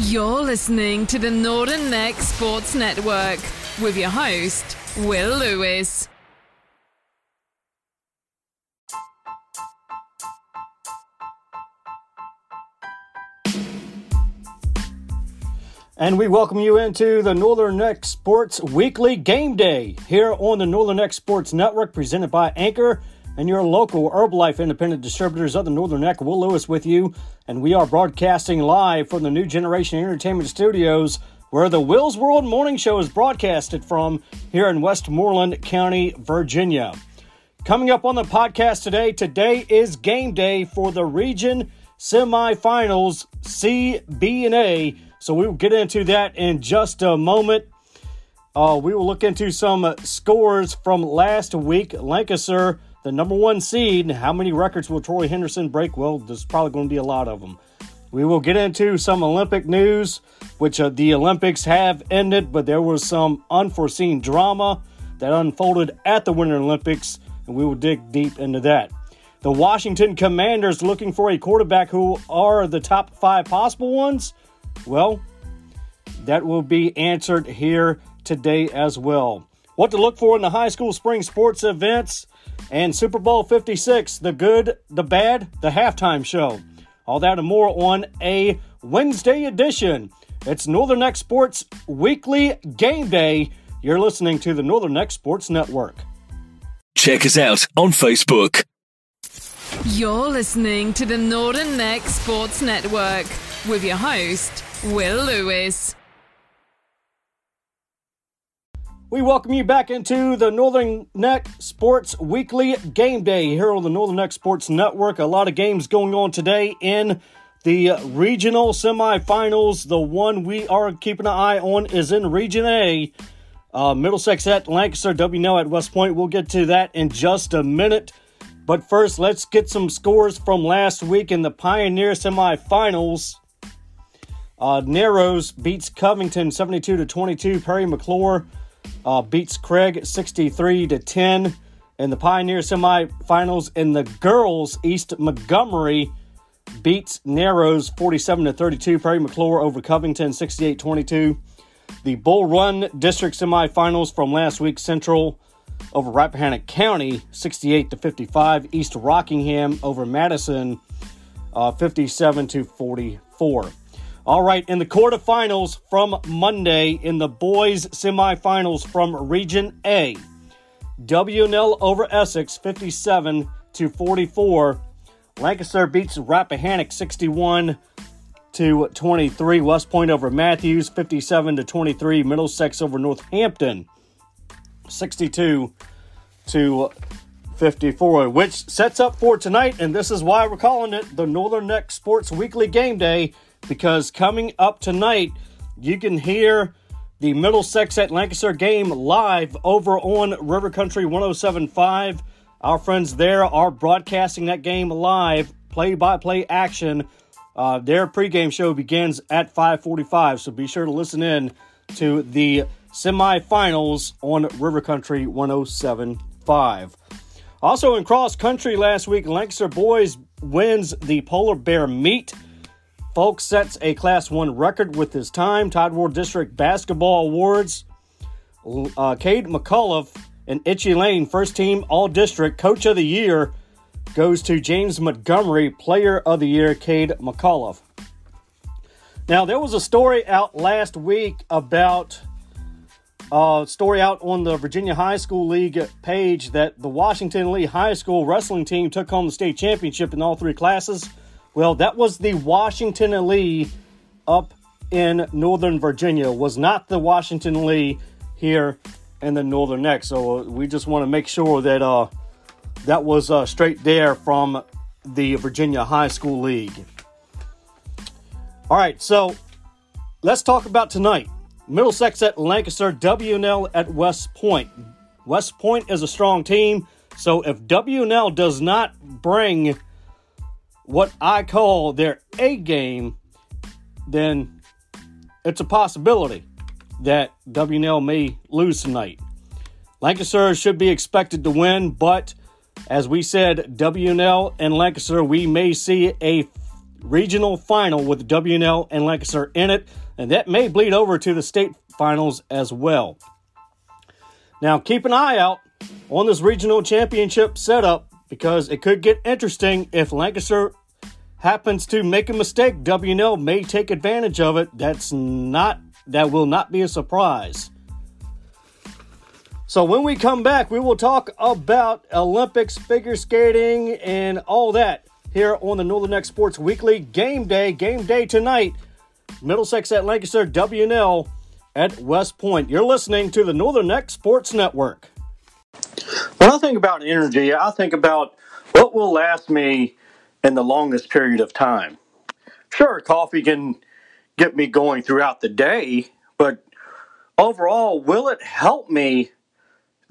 You're listening to the Northern Neck Sports Network with your host, Will Lewis. And we welcome you into the Northern Neck Sports Weekly Game Day here on the Northern Neck Sports Network, presented by Anchor and your local Herbalife independent distributors of the Northern Neck. Will Lewis with you, and we are broadcasting live from the New Generation Entertainment Studios, where the Will's World Morning Show is broadcasted from here in Westmoreland County, Virginia. Coming up on the podcast today, today is game day for the region semifinals C, B, and A. So we will get into that in just a moment. Uh, we will look into some scores from last week. Lancaster, the number one seed. How many records will Troy Henderson break? Well, there's probably going to be a lot of them. We will get into some Olympic news, which uh, the Olympics have ended, but there was some unforeseen drama that unfolded at the Winter Olympics, and we will dig deep into that. The Washington Commanders looking for a quarterback who are the top five possible ones. Well, that will be answered here today as well. What to look for in the high school spring sports events and Super Bowl 56, the good, the bad, the halftime show. All that and more on a Wednesday edition. It's Northern Neck Sports Weekly Game Day. You're listening to the Northern Neck Sports Network. Check us out on Facebook. You're listening to the Northern Neck Sports Network with your host, Will Lewis. We welcome you back into the Northern Neck Sports Weekly Game Day here on the Northern Neck Sports Network. A lot of games going on today in the regional semifinals. The one we are keeping an eye on is in Region A. Uh, Middlesex at Lancaster, W at West Point. We'll get to that in just a minute. But first, let's get some scores from last week in the Pioneer semifinals. Uh, Narrows beats Covington 72 to 22. Parry McCluer uh, beats Craig 63 to 10 in the Pioneer semifinals. In the girls, East Montgomery beats Narrows 47 to 32. Parry McCluer over Covington 68 22. The Bull Run District semifinals from last week Central over Rappahannock County 68 to 55. East Rockingham over Madison uh, 57 to 44. All right, in the quarterfinals from Monday, in the boys semifinals from Region A, WNL over Essex 57 to 44. Lancaster beats Rappahannock 61 to 23. West Point over Mathews 57 to 23. Middlesex over Northampton 62 to 54, which sets up for tonight, and this is why we're calling it the Northern Neck Sports Weekly Game Day because coming up tonight, you can hear the Middlesex at Lancaster game live over on River Country 1075. Our friends there are broadcasting that game live, play-by-play action. Uh, their pregame show begins at 5:45, so be sure to listen in to the semifinals on River Country 1075. Also in cross country last week, Lancaster boys wins the Polar Bear meet. Folk sets a Class 1 record with his time. Tidewater District Basketball Awards. Uh, Cade McCullough and Itchy Lane, first team All District Coach of the Year, goes to James Montgomery, Player of the Year, Cade McCullough. Now, there was a story out last week about a uh, story out on the Virginia High School League page that the Washington Lee High School wrestling team took home the state championship in all three classes. Well, that was the Washington Lee up in Northern Virginia, was not the Washington Lee here in the Northern Neck. So uh, we just want to make sure that uh, that was uh, straight there from the Virginia High School League. All right, so let's talk about tonight. Middlesex at Lancaster, WNL at West Point. West Point is a strong team, so if WNL does not bring what I call their A game, then it's a possibility that WNL may lose tonight. Lancaster should be expected to win, but as we said, WNL and Lancaster, we may see a regional final with WNL and Lancaster in it, and that may bleed over to the state finals as well. Now, keep an eye out on this regional championship setup because it could get interesting if Lancaster happens to make a mistake. WNL may take advantage of it. That's not that will not be a surprise. So when we come back, we will talk about Olympics, figure skating, and all that here on the Northern Neck Sports Weekly Game Day. Game day tonight. Middlesex at Lancaster, WNL at West Point. You're listening to the Northern Neck Sports Network. When I think about energy, I think about what will last me in the longest period of time. Sure, coffee can get me going throughout the day, but overall, will it help me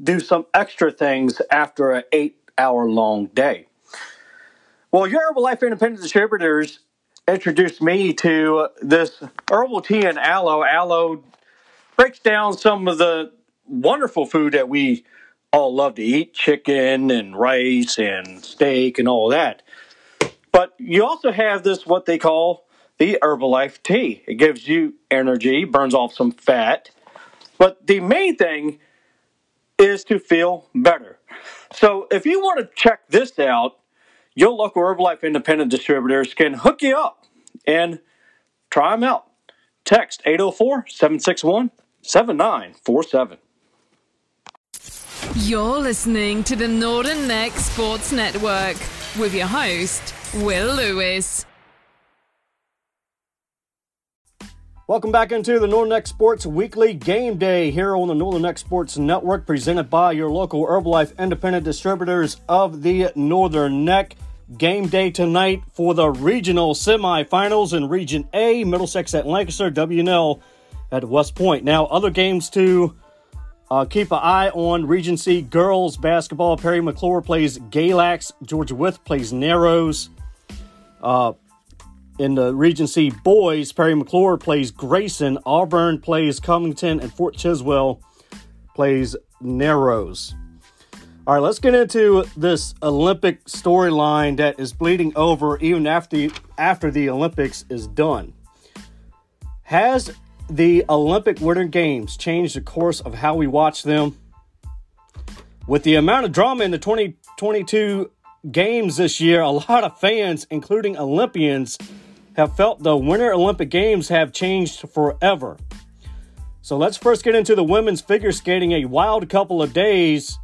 do some extra things after an eight hour long day. Well, your Herbalife Independent Distributors introduced me to this herbal tea and aloe. Aloe breaks down some of the wonderful food that we all love to eat chicken and rice and steak and all that. But you also have this, what they call the Herbalife tea. It gives you energy, burns off some fat. But the main thing is to feel better. So if you want to check this out, your local Herbalife independent distributors can hook you up and try them out. Text 804 761 7947. You're listening to the Northern Neck Sports Network with your host, Will Lewis. Welcome back into the Northern Neck Sports Weekly Game Day here on the Northern Neck Sports Network, presented by your local Herbalife independent distributors of the Northern Neck. Game day tonight for the regional semifinals in Region A, Middlesex at Lancaster, WNL at West Point. Now, other games to uh, keep an eye on Regency girls basketball. Parry McCluer plays Galax, George Wythe plays Narrows. Uh, in the Regency boys, Parry McCluer plays Grayson, Auburn plays Covington, and Fort Chiswell plays Narrows. All right, let's get into this Olympic storyline that is bleeding over even after after the Olympics is done. Has the Olympic Winter Games changed the course of how we watch them? With the amount of drama in the 2022 games this year, a lot of fans, including Olympians, have felt the Winter Olympic Games have changed forever. So let's first get into the women's figure skating. A wild couple of days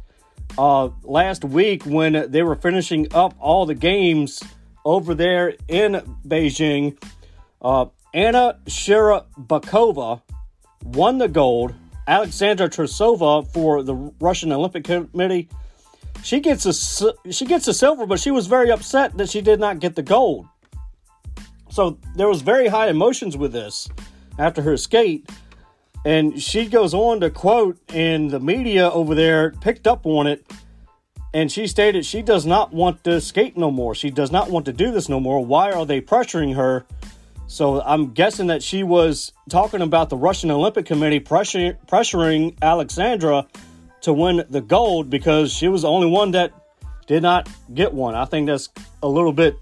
uh, last week when they were finishing up all the games over there in Beijing. Uh, Anna Shcherbakova won the gold. Alexandra Trusova for the Russian Olympic Committee. She gets a she gets a silver, but she was very upset that she did not get the gold. So there was very high emotions with this after her skate. And she goes on to quote, and the media over there picked up on it. And she stated she does not want to skate no more. She does not want to do this no more. Why are they pressuring her? So I'm guessing that she was talking about the Russian Olympic Committee pressure, pressuring Alexandra to win the gold because she was the only one that did not get one. I think that's a little bit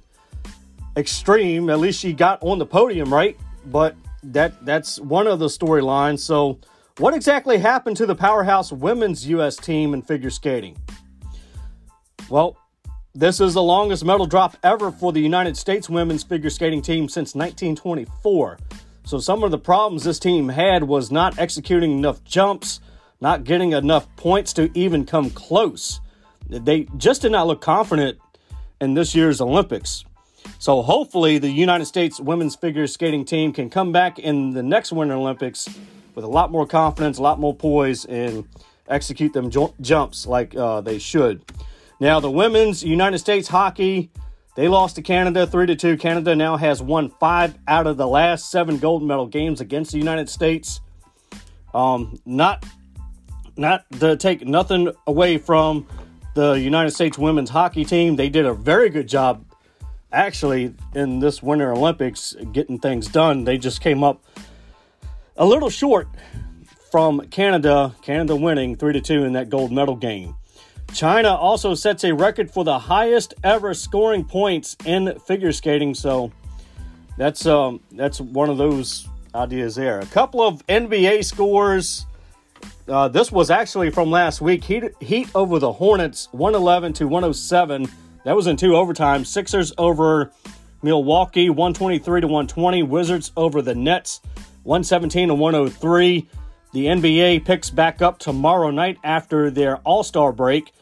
extreme. At least she got on the podium, right? But that that's one of the storylines. So, what exactly happened to the powerhouse women's U.S. team in figure skating? Well, this is the longest medal drop ever for the United States women's figure skating team since 1924. So, some of the problems this team had was not executing enough jumps, not getting enough points to even come close. They just did not look confident in this year's Olympics. So hopefully, the United States women's figure skating team can come back in the next Winter Olympics with a lot more confidence, a lot more poise, and execute them jumps like uh, they should. Now, the women's United States hockey, they lost to Canada 3 to 2. Canada now has won five out of the last seven gold medal games against the United States. Um, not, not to take nothing away from the United States women's hockey team. They did a very good job actually in this Winter Olympics getting things done. They just came up a little short from Canada, Canada winning 3 to 2 in that gold medal game. China also sets a record for the highest ever scoring points in figure skating, so that's um that's one of those ideas there. A couple of NBA scores. Uh, this was actually from last week. Heat, Heat over the Hornets, 111 to 107. That was in two overtime. Sixers over Milwaukee, 123 to 120. Wizards over the Nets, 117 to 103. The NBA picks back up tomorrow night after their All Star break.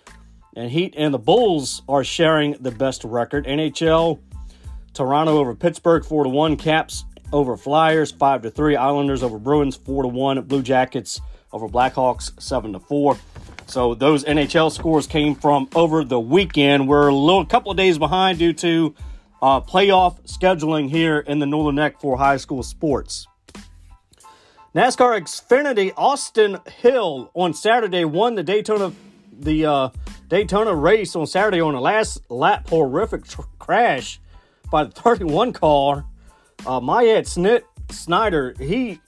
And Heat and the Bulls are sharing the best record. NHL, Toronto over Pittsburgh, 4 to 1. Caps over Flyers, 5 to 3. Islanders over Bruins, 4 to 1. Blue Jackets over Blackhawks, 7 to 4. So those NHL scores came from over the weekend. We're a little couple of days behind due to uh, playoff scheduling here in the Northern Neck for high school sports. NASCAR Xfinity Austin Hill on Saturday won the Daytona the uh, Daytona race on Saturday on the last lap horrific tr- crash by the 31 car. Uh, Myatt Snit Snider he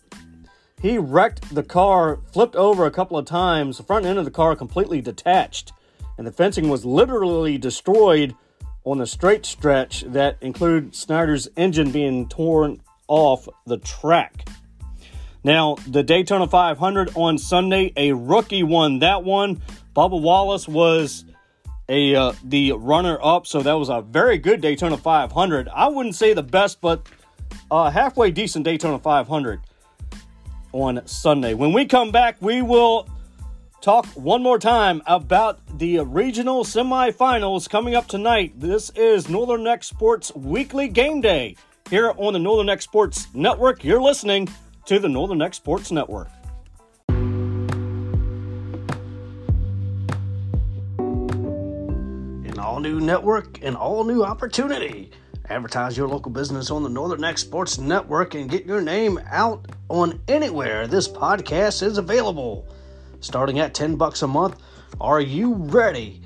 he wrecked the car, flipped over a couple of times. The front end of the car completely detached, and the fencing was literally destroyed on the straight stretch that include Snider's engine being torn off the track. Now, the Daytona 500 on Sunday, a rookie won that one. Bubba Wallace was a uh, the runner up, so that was a very good Daytona 500. I wouldn't say the best, but a halfway decent Daytona 500 on Sunday. When we come back, we will talk one more time about the regional semifinals coming up tonight. This is Northern Neck Sports Weekly Game Day here on the Northern Neck Sports Network. You're listening to the Northern Neck Sports Network. New network, an all new opportunity. Advertise your local business on the Northern Neck Sports Network and get your name out on anywhere this podcast is available. Starting at 10 bucks a month, are you ready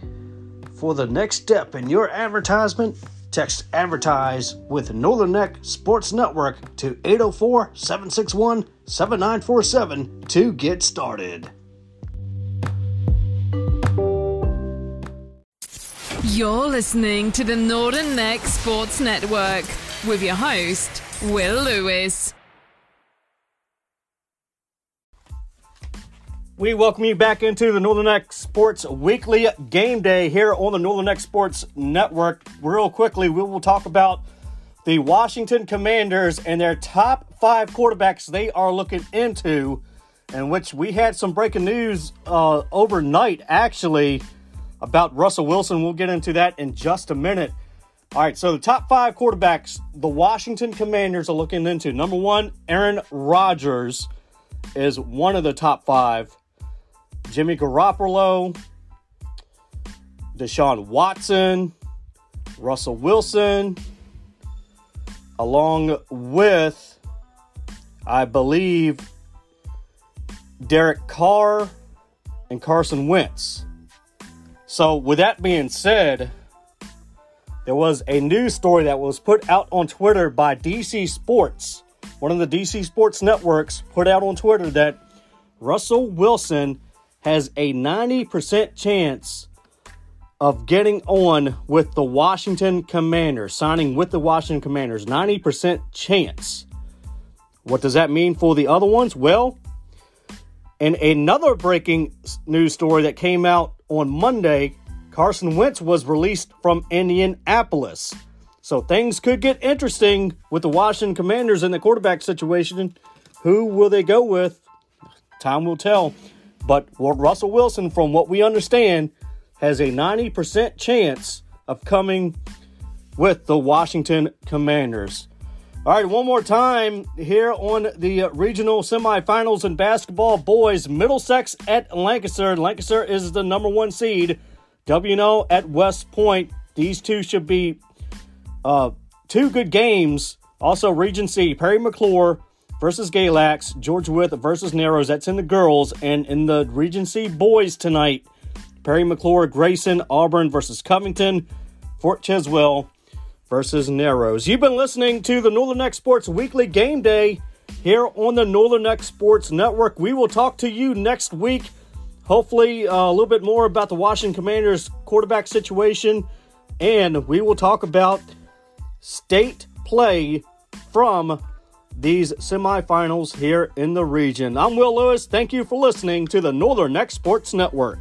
for the next step in your advertisement? Text advertise with Northern Neck Sports Network to 804 761 7947 to get started. You're listening to the Northern Neck Sports Network with your host, Will Lewis. We welcome you back into the Northern Neck Sports Weekly Game Day here on the Northern Neck Sports Network. Real quickly, we will talk about the Washington Commanders and their top five quarterbacks they are looking into, in which we had some breaking news uh, overnight, actually, about Russell Wilson. We'll get into that in just a minute. All right, so the top five quarterbacks the Washington Commanders are looking into. Number one, Aaron Rodgers is one of the top five. Jimmy Garoppolo, Deshaun Watson, Russell Wilson, along with, I believe, Derek Carr and Carson Wentz. So, with that being said, there was a news story that was put out on Twitter by DC Sports. One of the DC Sports networks put out on Twitter that Russell Wilson has a 90% chance of getting on with the Washington Commanders, signing with the Washington Commanders. 90% chance. What does that mean for the other ones? Well, in another breaking news story that came out on Monday, Carson Wentz was released from Indianapolis. So things could get interesting with the Washington Commanders in the quarterback situation. Who will they go with? Time will tell. But Russell Wilson, from what we understand, has a 90% chance of coming with the Washington Commanders. All right, one more time here on the regional semifinals in basketball. Boys, Middlesex at Lancaster. Lancaster is the number one seed. WNO at West Point. These two should be uh, two good games. Also, Regency, Parry McCluer versus Galax, George Wythe versus Narrows. That's in the girls. And in the Regency boys tonight, Parry McCluer, Grayson, Auburn versus Covington, Fort Chiswell versus Narrows. You've been listening to the Northern Neck Sports Weekly Game Day here on the Northern Neck Sports Network. We will talk to you next week. Hopefully, uh, a little bit more about the Washington Commanders quarterback situation, and we will talk about state play from these semifinals here in the region. I'm Will Lewis. Thank you for listening to the Northern Neck Sports Network.